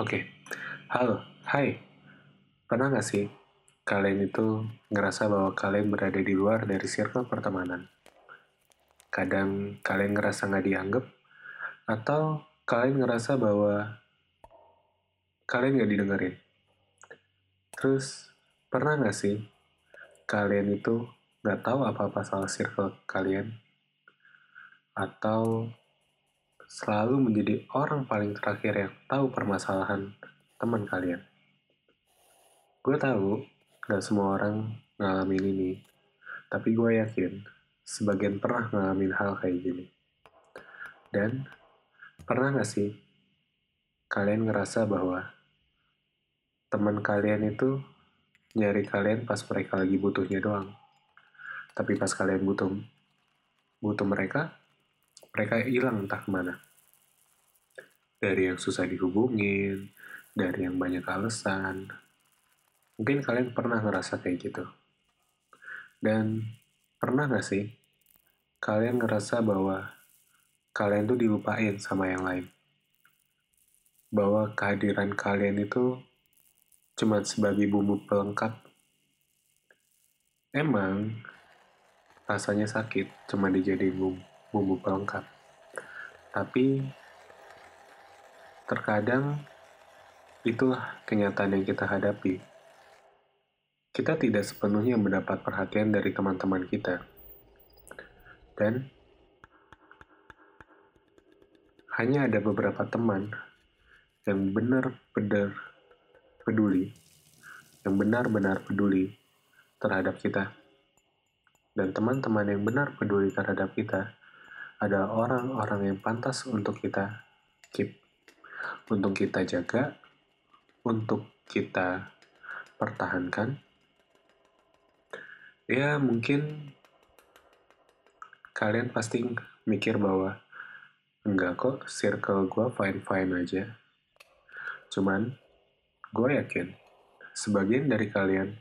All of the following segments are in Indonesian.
Oke, halo, hai. Pernah nggak sih kalian itu ngerasa bahwa kalian berada di luar dari circle pertemanan? Kadang kalian ngerasa nggak dianggap, atau kalian ngerasa bahwa kalian nggak didengerin. Terus, pernah nggak sih kalian itu nggak tahu apa-apa soal circle kalian? Atau selalu menjadi orang paling terakhir yang tahu permasalahan teman kalian? Gue tahu nggak semua orang ngalamin ini, tapi gue yakin sebagian pernah ngalamin hal kayak gini. Dan pernah nggak sih kalian ngerasa bahwa teman kalian itu nyari kalian pas mereka lagi butuhnya doang. Tapi pas kalian butuh butuh mereka, mereka hilang entah ke mana. Dari yang susah dihubungin, dari yang banyak alasan. Mungkin kalian pernah ngerasa kayak gitu. Dan pernah nggak sih kalian ngerasa bahwa kalian tuh dilupain sama yang lain? Bahwa kehadiran kalian itu cuma sebagai bumbu pelengkap. Emang rasanya sakit cuma dijadiin bumbu, bumbu pelengkap. Tapi terkadang itulah kenyataan yang kita hadapi. Kita tidak sepenuhnya mendapat perhatian dari teman-teman kita. Dan hanya ada beberapa teman yang benar-benar peduli, yang benar-benar peduli terhadap kita. Dan teman-teman yang benar peduli terhadap kita adalah orang-orang yang pantas untuk kita keep, untuk kita jaga, untuk kita pertahankan. Ya, mungkin kalian pasti mikir bahwa enggak kok, circle gue fine-fine aja. Cuman, gue yakin sebagian dari kalian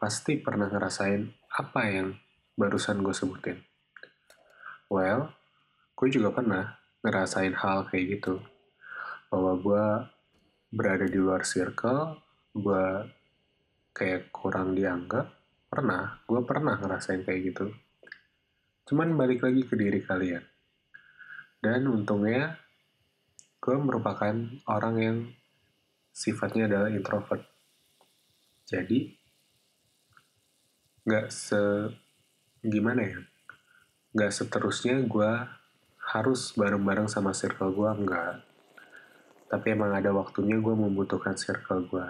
pasti pernah ngerasain apa yang barusan gue sebutin. Well, gue juga pernah ngerasain hal kayak gitu. Bahwa gue berada di luar circle, gue kayak kurang dianggap. Pernah, gue pernah ngerasain kayak gitu. Cuman balik lagi ke diri kalian. Dan untungnya, gue merupakan orang yang sifatnya adalah introvert. Jadi, nggak se... gimana ya? Nggak seterusnya gue harus bareng-bareng sama circle gue, nggak. Tapi emang ada waktunya gue membutuhkan circle gue.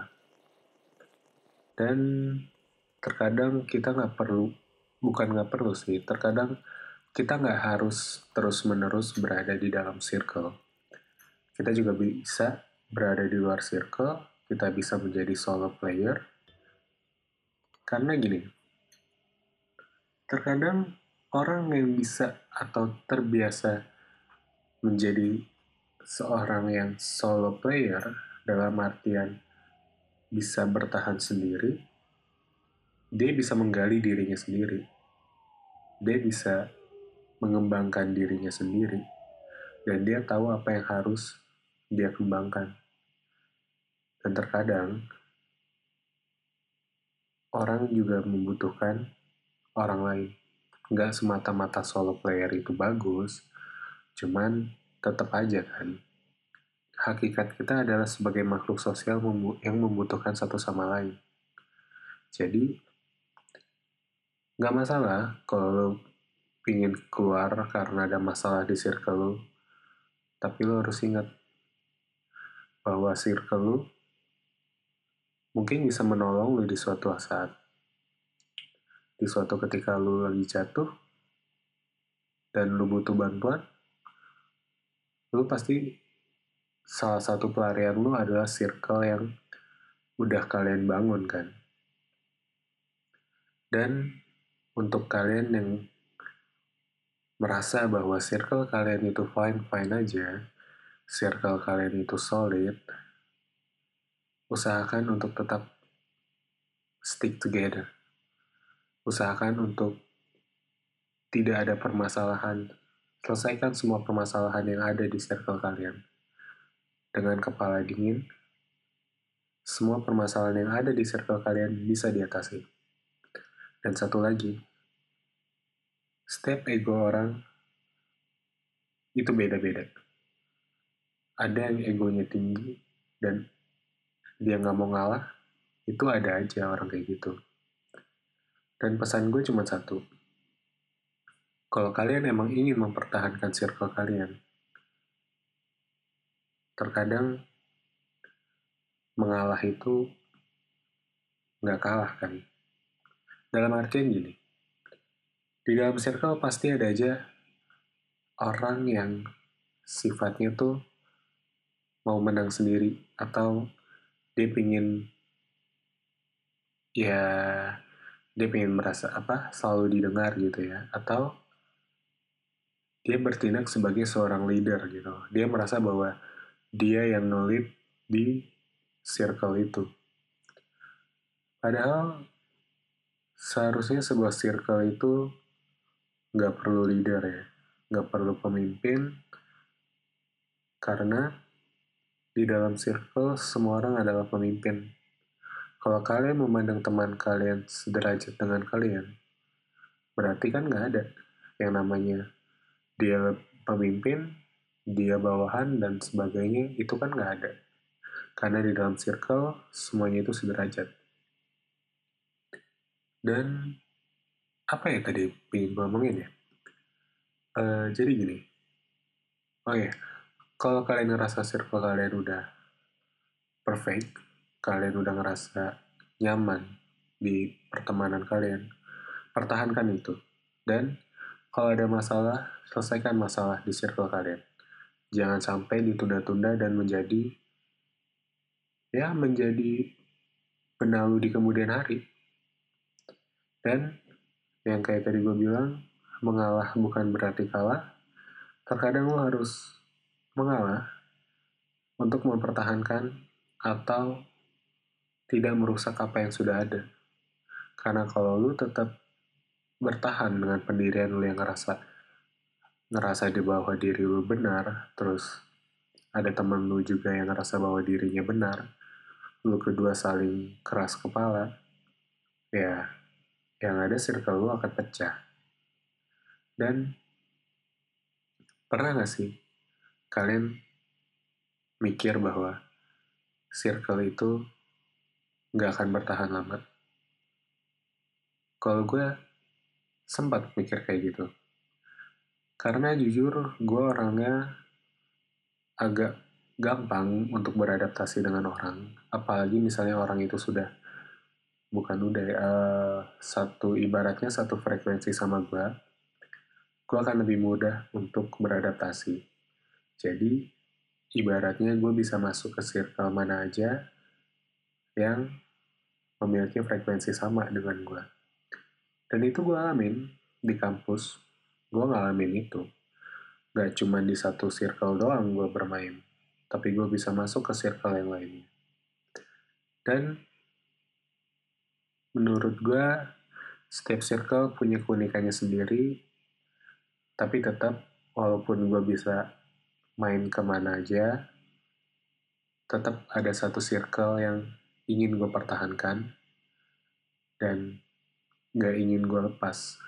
Dan terkadang kita nggak perlu, bukan nggak perlu sih, terkadang kita nggak harus terus-menerus berada di dalam circle. Kita juga bisa berada di luar circle, kita bisa menjadi solo player. Karena gini, terkadang orang yang bisa atau terbiasa menjadi seorang yang solo player dalam artian bisa bertahan sendiri, dia bisa menggali dirinya sendiri. Dia bisa mengembangkan dirinya sendiri. Dan dia tahu apa yang harus dia kembangkan. Dan terkadang, orang juga membutuhkan orang lain. Nggak semata-mata solo player itu bagus, cuman tetap aja kan. Hakikat kita adalah sebagai makhluk sosial yang membutuhkan satu sama lain. Jadi, nggak masalah kalau lo pingin keluar karena ada masalah di circle lo. Tapi lo harus ingat bahwa circle lo mungkin bisa menolong lo di suatu saat. Di suatu ketika lo lagi jatuh dan lo butuh bantuan, lo pasti salah satu pelarian lo adalah circle yang udah kalian bangun kan. Dan untuk kalian yang merasa bahwa circle kalian itu fine-fine aja, circle kalian itu solid, usahakan untuk tetap stick together. Usahakan untuk tidak ada permasalahan. Selesaikan semua permasalahan yang ada di circle kalian. Dengan kepala dingin semua permasalahan yang ada di circle kalian bisa diatasi. Dan satu lagi, setiap ego orang itu beda-beda. Ada yang egonya tinggi dan dia nggak mau ngalah, itu ada aja orang kayak gitu. Dan pesan gue cuma satu. Kalau kalian emang ingin mempertahankan circle kalian, terkadang mengalah itu nggak kalah kan. Dalam artian gini, di dalam circle pasti ada aja orang yang sifatnya tuh mau menang sendiri atau dia pingin ya dia pengen merasa apa selalu didengar gitu ya atau dia bertindak sebagai seorang leader gitu. Dia merasa bahwa dia yang ngelit di circle itu. Padahal seharusnya sebuah circle itu nggak perlu leader ya, nggak perlu pemimpin, karena di dalam circle semua orang adalah pemimpin. Kalau kalian memandang teman kalian sederajat dengan kalian, berarti kan nggak ada yang namanya dia pemimpin, dia bawahan, dan sebagainya, itu kan nggak ada. Karena di dalam circle, semuanya itu sederajat. Dan apa ya tadi pengen ngomongin ya? Uh, jadi gini, oh ya, kalau kalian ngerasa circle kalian udah perfect, kalian udah ngerasa nyaman di pertemanan kalian, pertahankan itu. Dan kalau ada masalah, selesaikan masalah di circle kalian. Jangan sampai ditunda-tunda dan menjadi ya menjadi benalu di kemudian hari. Dan yang kayak tadi gue bilang, mengalah bukan berarti kalah. Terkadang lo harus mengalah untuk mempertahankan atau tidak merusak apa yang sudah ada. Karena kalau lu tetap bertahan dengan pendirian lu yang ngerasa ngerasa di bawah diri lu benar, terus ada temen lu juga yang ngerasa bahwa dirinya benar, lu kedua saling keras kepala, ya yang ada circle lu akan pecah. Dan pernah gak sih kalian mikir bahwa circle itu gak akan bertahan lama? Kalau gue sempat mikir kayak gitu. Karena jujur gue orangnya agak gampang untuk beradaptasi dengan orang. Apalagi misalnya orang itu sudah bukan udah uh, satu ibaratnya satu frekuensi sama gue gue akan lebih mudah untuk beradaptasi jadi ibaratnya gue bisa masuk ke circle mana aja yang memiliki frekuensi sama dengan gue dan itu gue alamin di kampus. Gue ngalamin itu. Gak cuma di satu circle doang gue bermain tapi gue bisa masuk ke circle yang lainnya. Dan menurut gue setiap circle punya keunikannya sendiri tapi tetap walaupun gue bisa main ke mana aja tetap ada satu circle yang ingin gue pertahankan. Dan gak ingin gue lepas.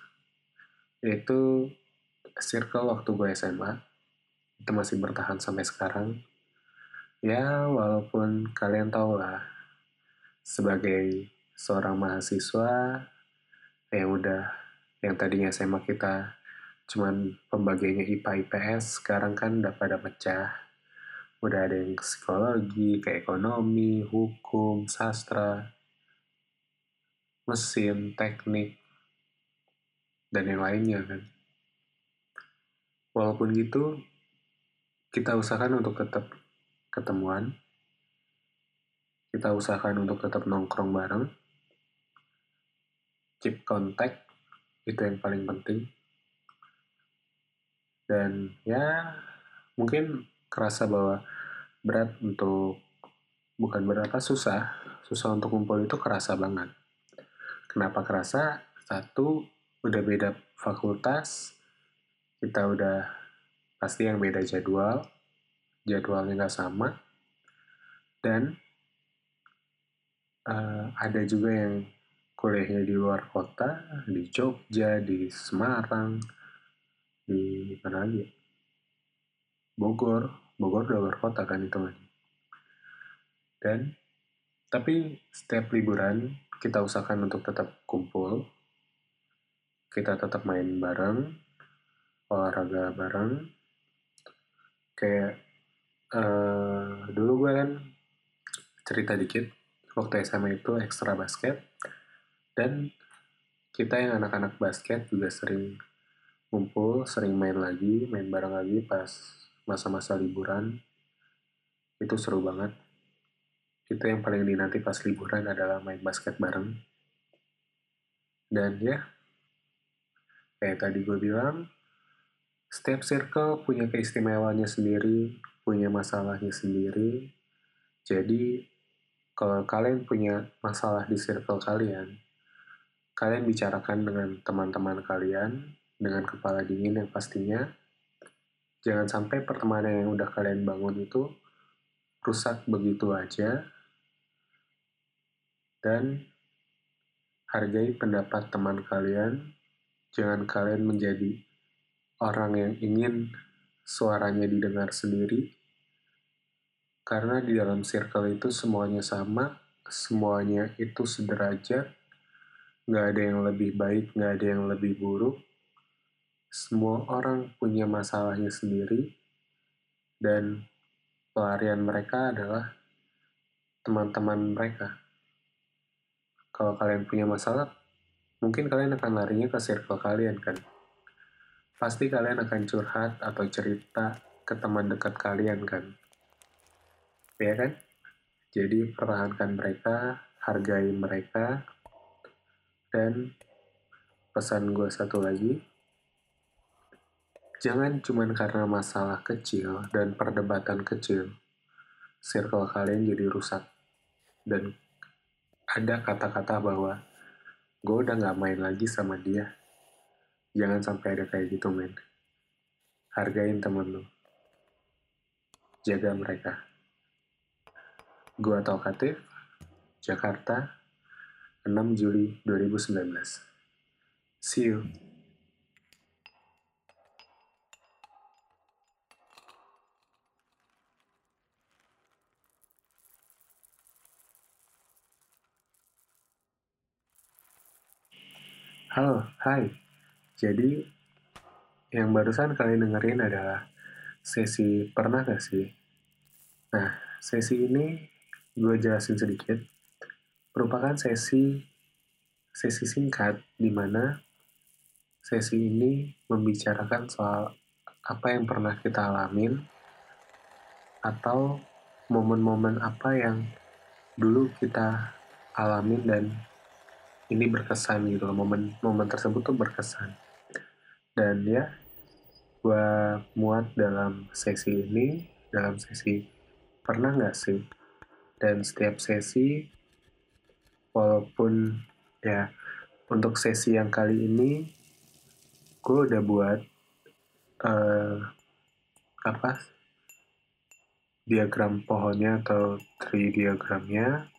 Yaitu circle waktu gue SMA itu masih bertahan sampai sekarang. Ya walaupun kalian tau lah sebagai seorang mahasiswa yang udah yang tadinya SMA kita cuman pembagiannya IPA IPS sekarang kan udah pada pecah. Udah ada yang psikologi, kayak ekonomi, hukum, sastra, mesin, teknik, dan yang lainnya kan. Walaupun gitu, kita usahakan untuk tetap ketemuan, kita usahakan untuk tetap nongkrong bareng, keep contact itu yang paling penting. Dan ya mungkin kerasa bahwa berat untuk bukan berapa susah. Susah untuk kumpul itu kerasa banget kenapa kerasa satu udah beda fakultas kita udah pasti yang beda jadwal jadwalnya nggak sama dan uh, ada juga yang kuliahnya di luar kota, di Jogja, di Semarang, di mana lagi? Bogor, Bogor udah luar kota kan itu. Dan tapi setiap liburan kita usahakan untuk tetap kumpul, kita tetap main bareng, olahraga bareng. Kayak uh, dulu gue kan cerita dikit, waktu SMA itu ekstra basket, dan kita yang anak-anak basket juga sering kumpul, sering main lagi, main bareng lagi pas masa-masa liburan. Itu seru banget itu yang paling dinanti pas liburan adalah main basket bareng. Dan ya, kayak tadi gue bilang, setiap circle punya keistimewaannya sendiri, punya masalahnya sendiri. Jadi, kalau kalian punya masalah di circle kalian, kalian bicarakan dengan teman-teman kalian, dengan kepala dingin yang pastinya, jangan sampai pertemanan yang udah kalian bangun itu rusak begitu aja dan hargai pendapat teman kalian. Jangan kalian menjadi orang yang ingin suaranya didengar sendiri, karena di dalam circle itu semuanya sama, semuanya itu sederajat, nggak ada yang lebih baik, nggak ada yang lebih buruk. Semua orang punya masalahnya sendiri, dan pelarian mereka adalah teman-teman mereka kalau kalian punya masalah, mungkin kalian akan larinya ke circle kalian kan. Pasti kalian akan curhat atau cerita ke teman dekat kalian kan. Ya kan? Jadi pertahankan mereka, hargai mereka, dan pesan gue satu lagi, jangan cuma karena masalah kecil dan perdebatan kecil, circle kalian jadi rusak. Dan ada kata-kata bahwa gue udah gak main lagi sama dia. Jangan sampai ada kayak gitu, men. Hargain temen lu. Jaga mereka. Gue Talkatif, Jakarta, 6 Juli 2019. See you. Halo, hai. Jadi, yang barusan kalian dengerin adalah sesi pernah gak sih? Nah, sesi ini gue jelasin sedikit. Merupakan sesi sesi singkat di mana sesi ini membicarakan soal apa yang pernah kita alamin atau momen-momen apa yang dulu kita alamin dan ini berkesan gitu loh momen momen tersebut tuh berkesan. Dan ya gue muat dalam sesi ini dalam sesi pernah nggak sih? Dan setiap sesi walaupun ya untuk sesi yang kali ini gue udah buat uh, apa? Diagram pohonnya atau tree diagramnya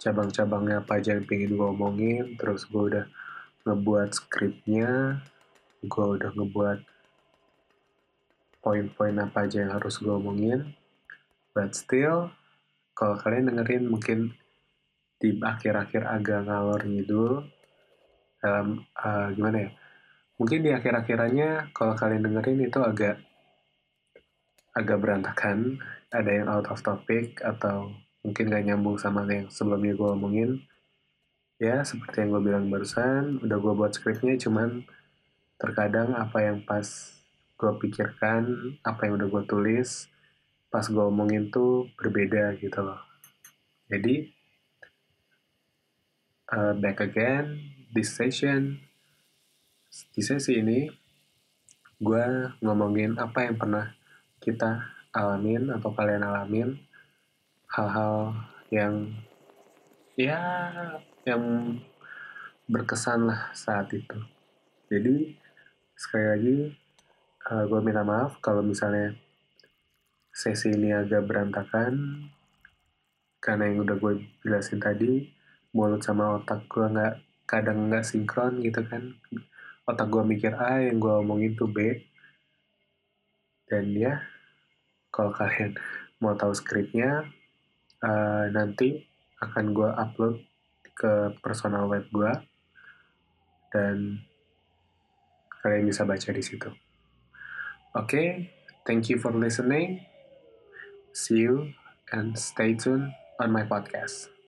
cabang-cabangnya apa aja yang pengen gue omongin terus gue udah ngebuat skripnya gue udah ngebuat poin-poin apa aja yang harus gue omongin. But still kalau kalian dengerin mungkin di akhir-akhir agak ngalor ngidul dalam uh, gimana ya mungkin di akhir-akhirannya kalau kalian dengerin itu agak agak berantakan ada yang out of topic atau mungkin gak nyambung sama yang sebelumnya gue omongin. Ya seperti yang gue bilang barusan udah gue buat skripnya cuman terkadang apa yang pas gue pikirkan apa yang udah gue tulis pas gue omongin tuh berbeda gitu loh. Jadi uh, back again this session. Di sesi ini gue ngomongin apa yang pernah kita alamin atau kalian alamin hal-hal yang ya yang berkesan lah saat itu. Jadi sekali lagi uh, eh, gue minta maaf kalau misalnya sesi ini agak berantakan. Karena yang udah gue jelasin tadi mulut sama otak gue nggak kadang nggak sinkron gitu kan. Otak gue mikir A yang gue omongin tuh B. Dan ya kalau kalian mau tahu skripnya uh, nanti akan gue upload ke personal web gue dan kalian bisa baca di situ. Oke, okay, thank you for listening. See you and stay tuned on my podcast.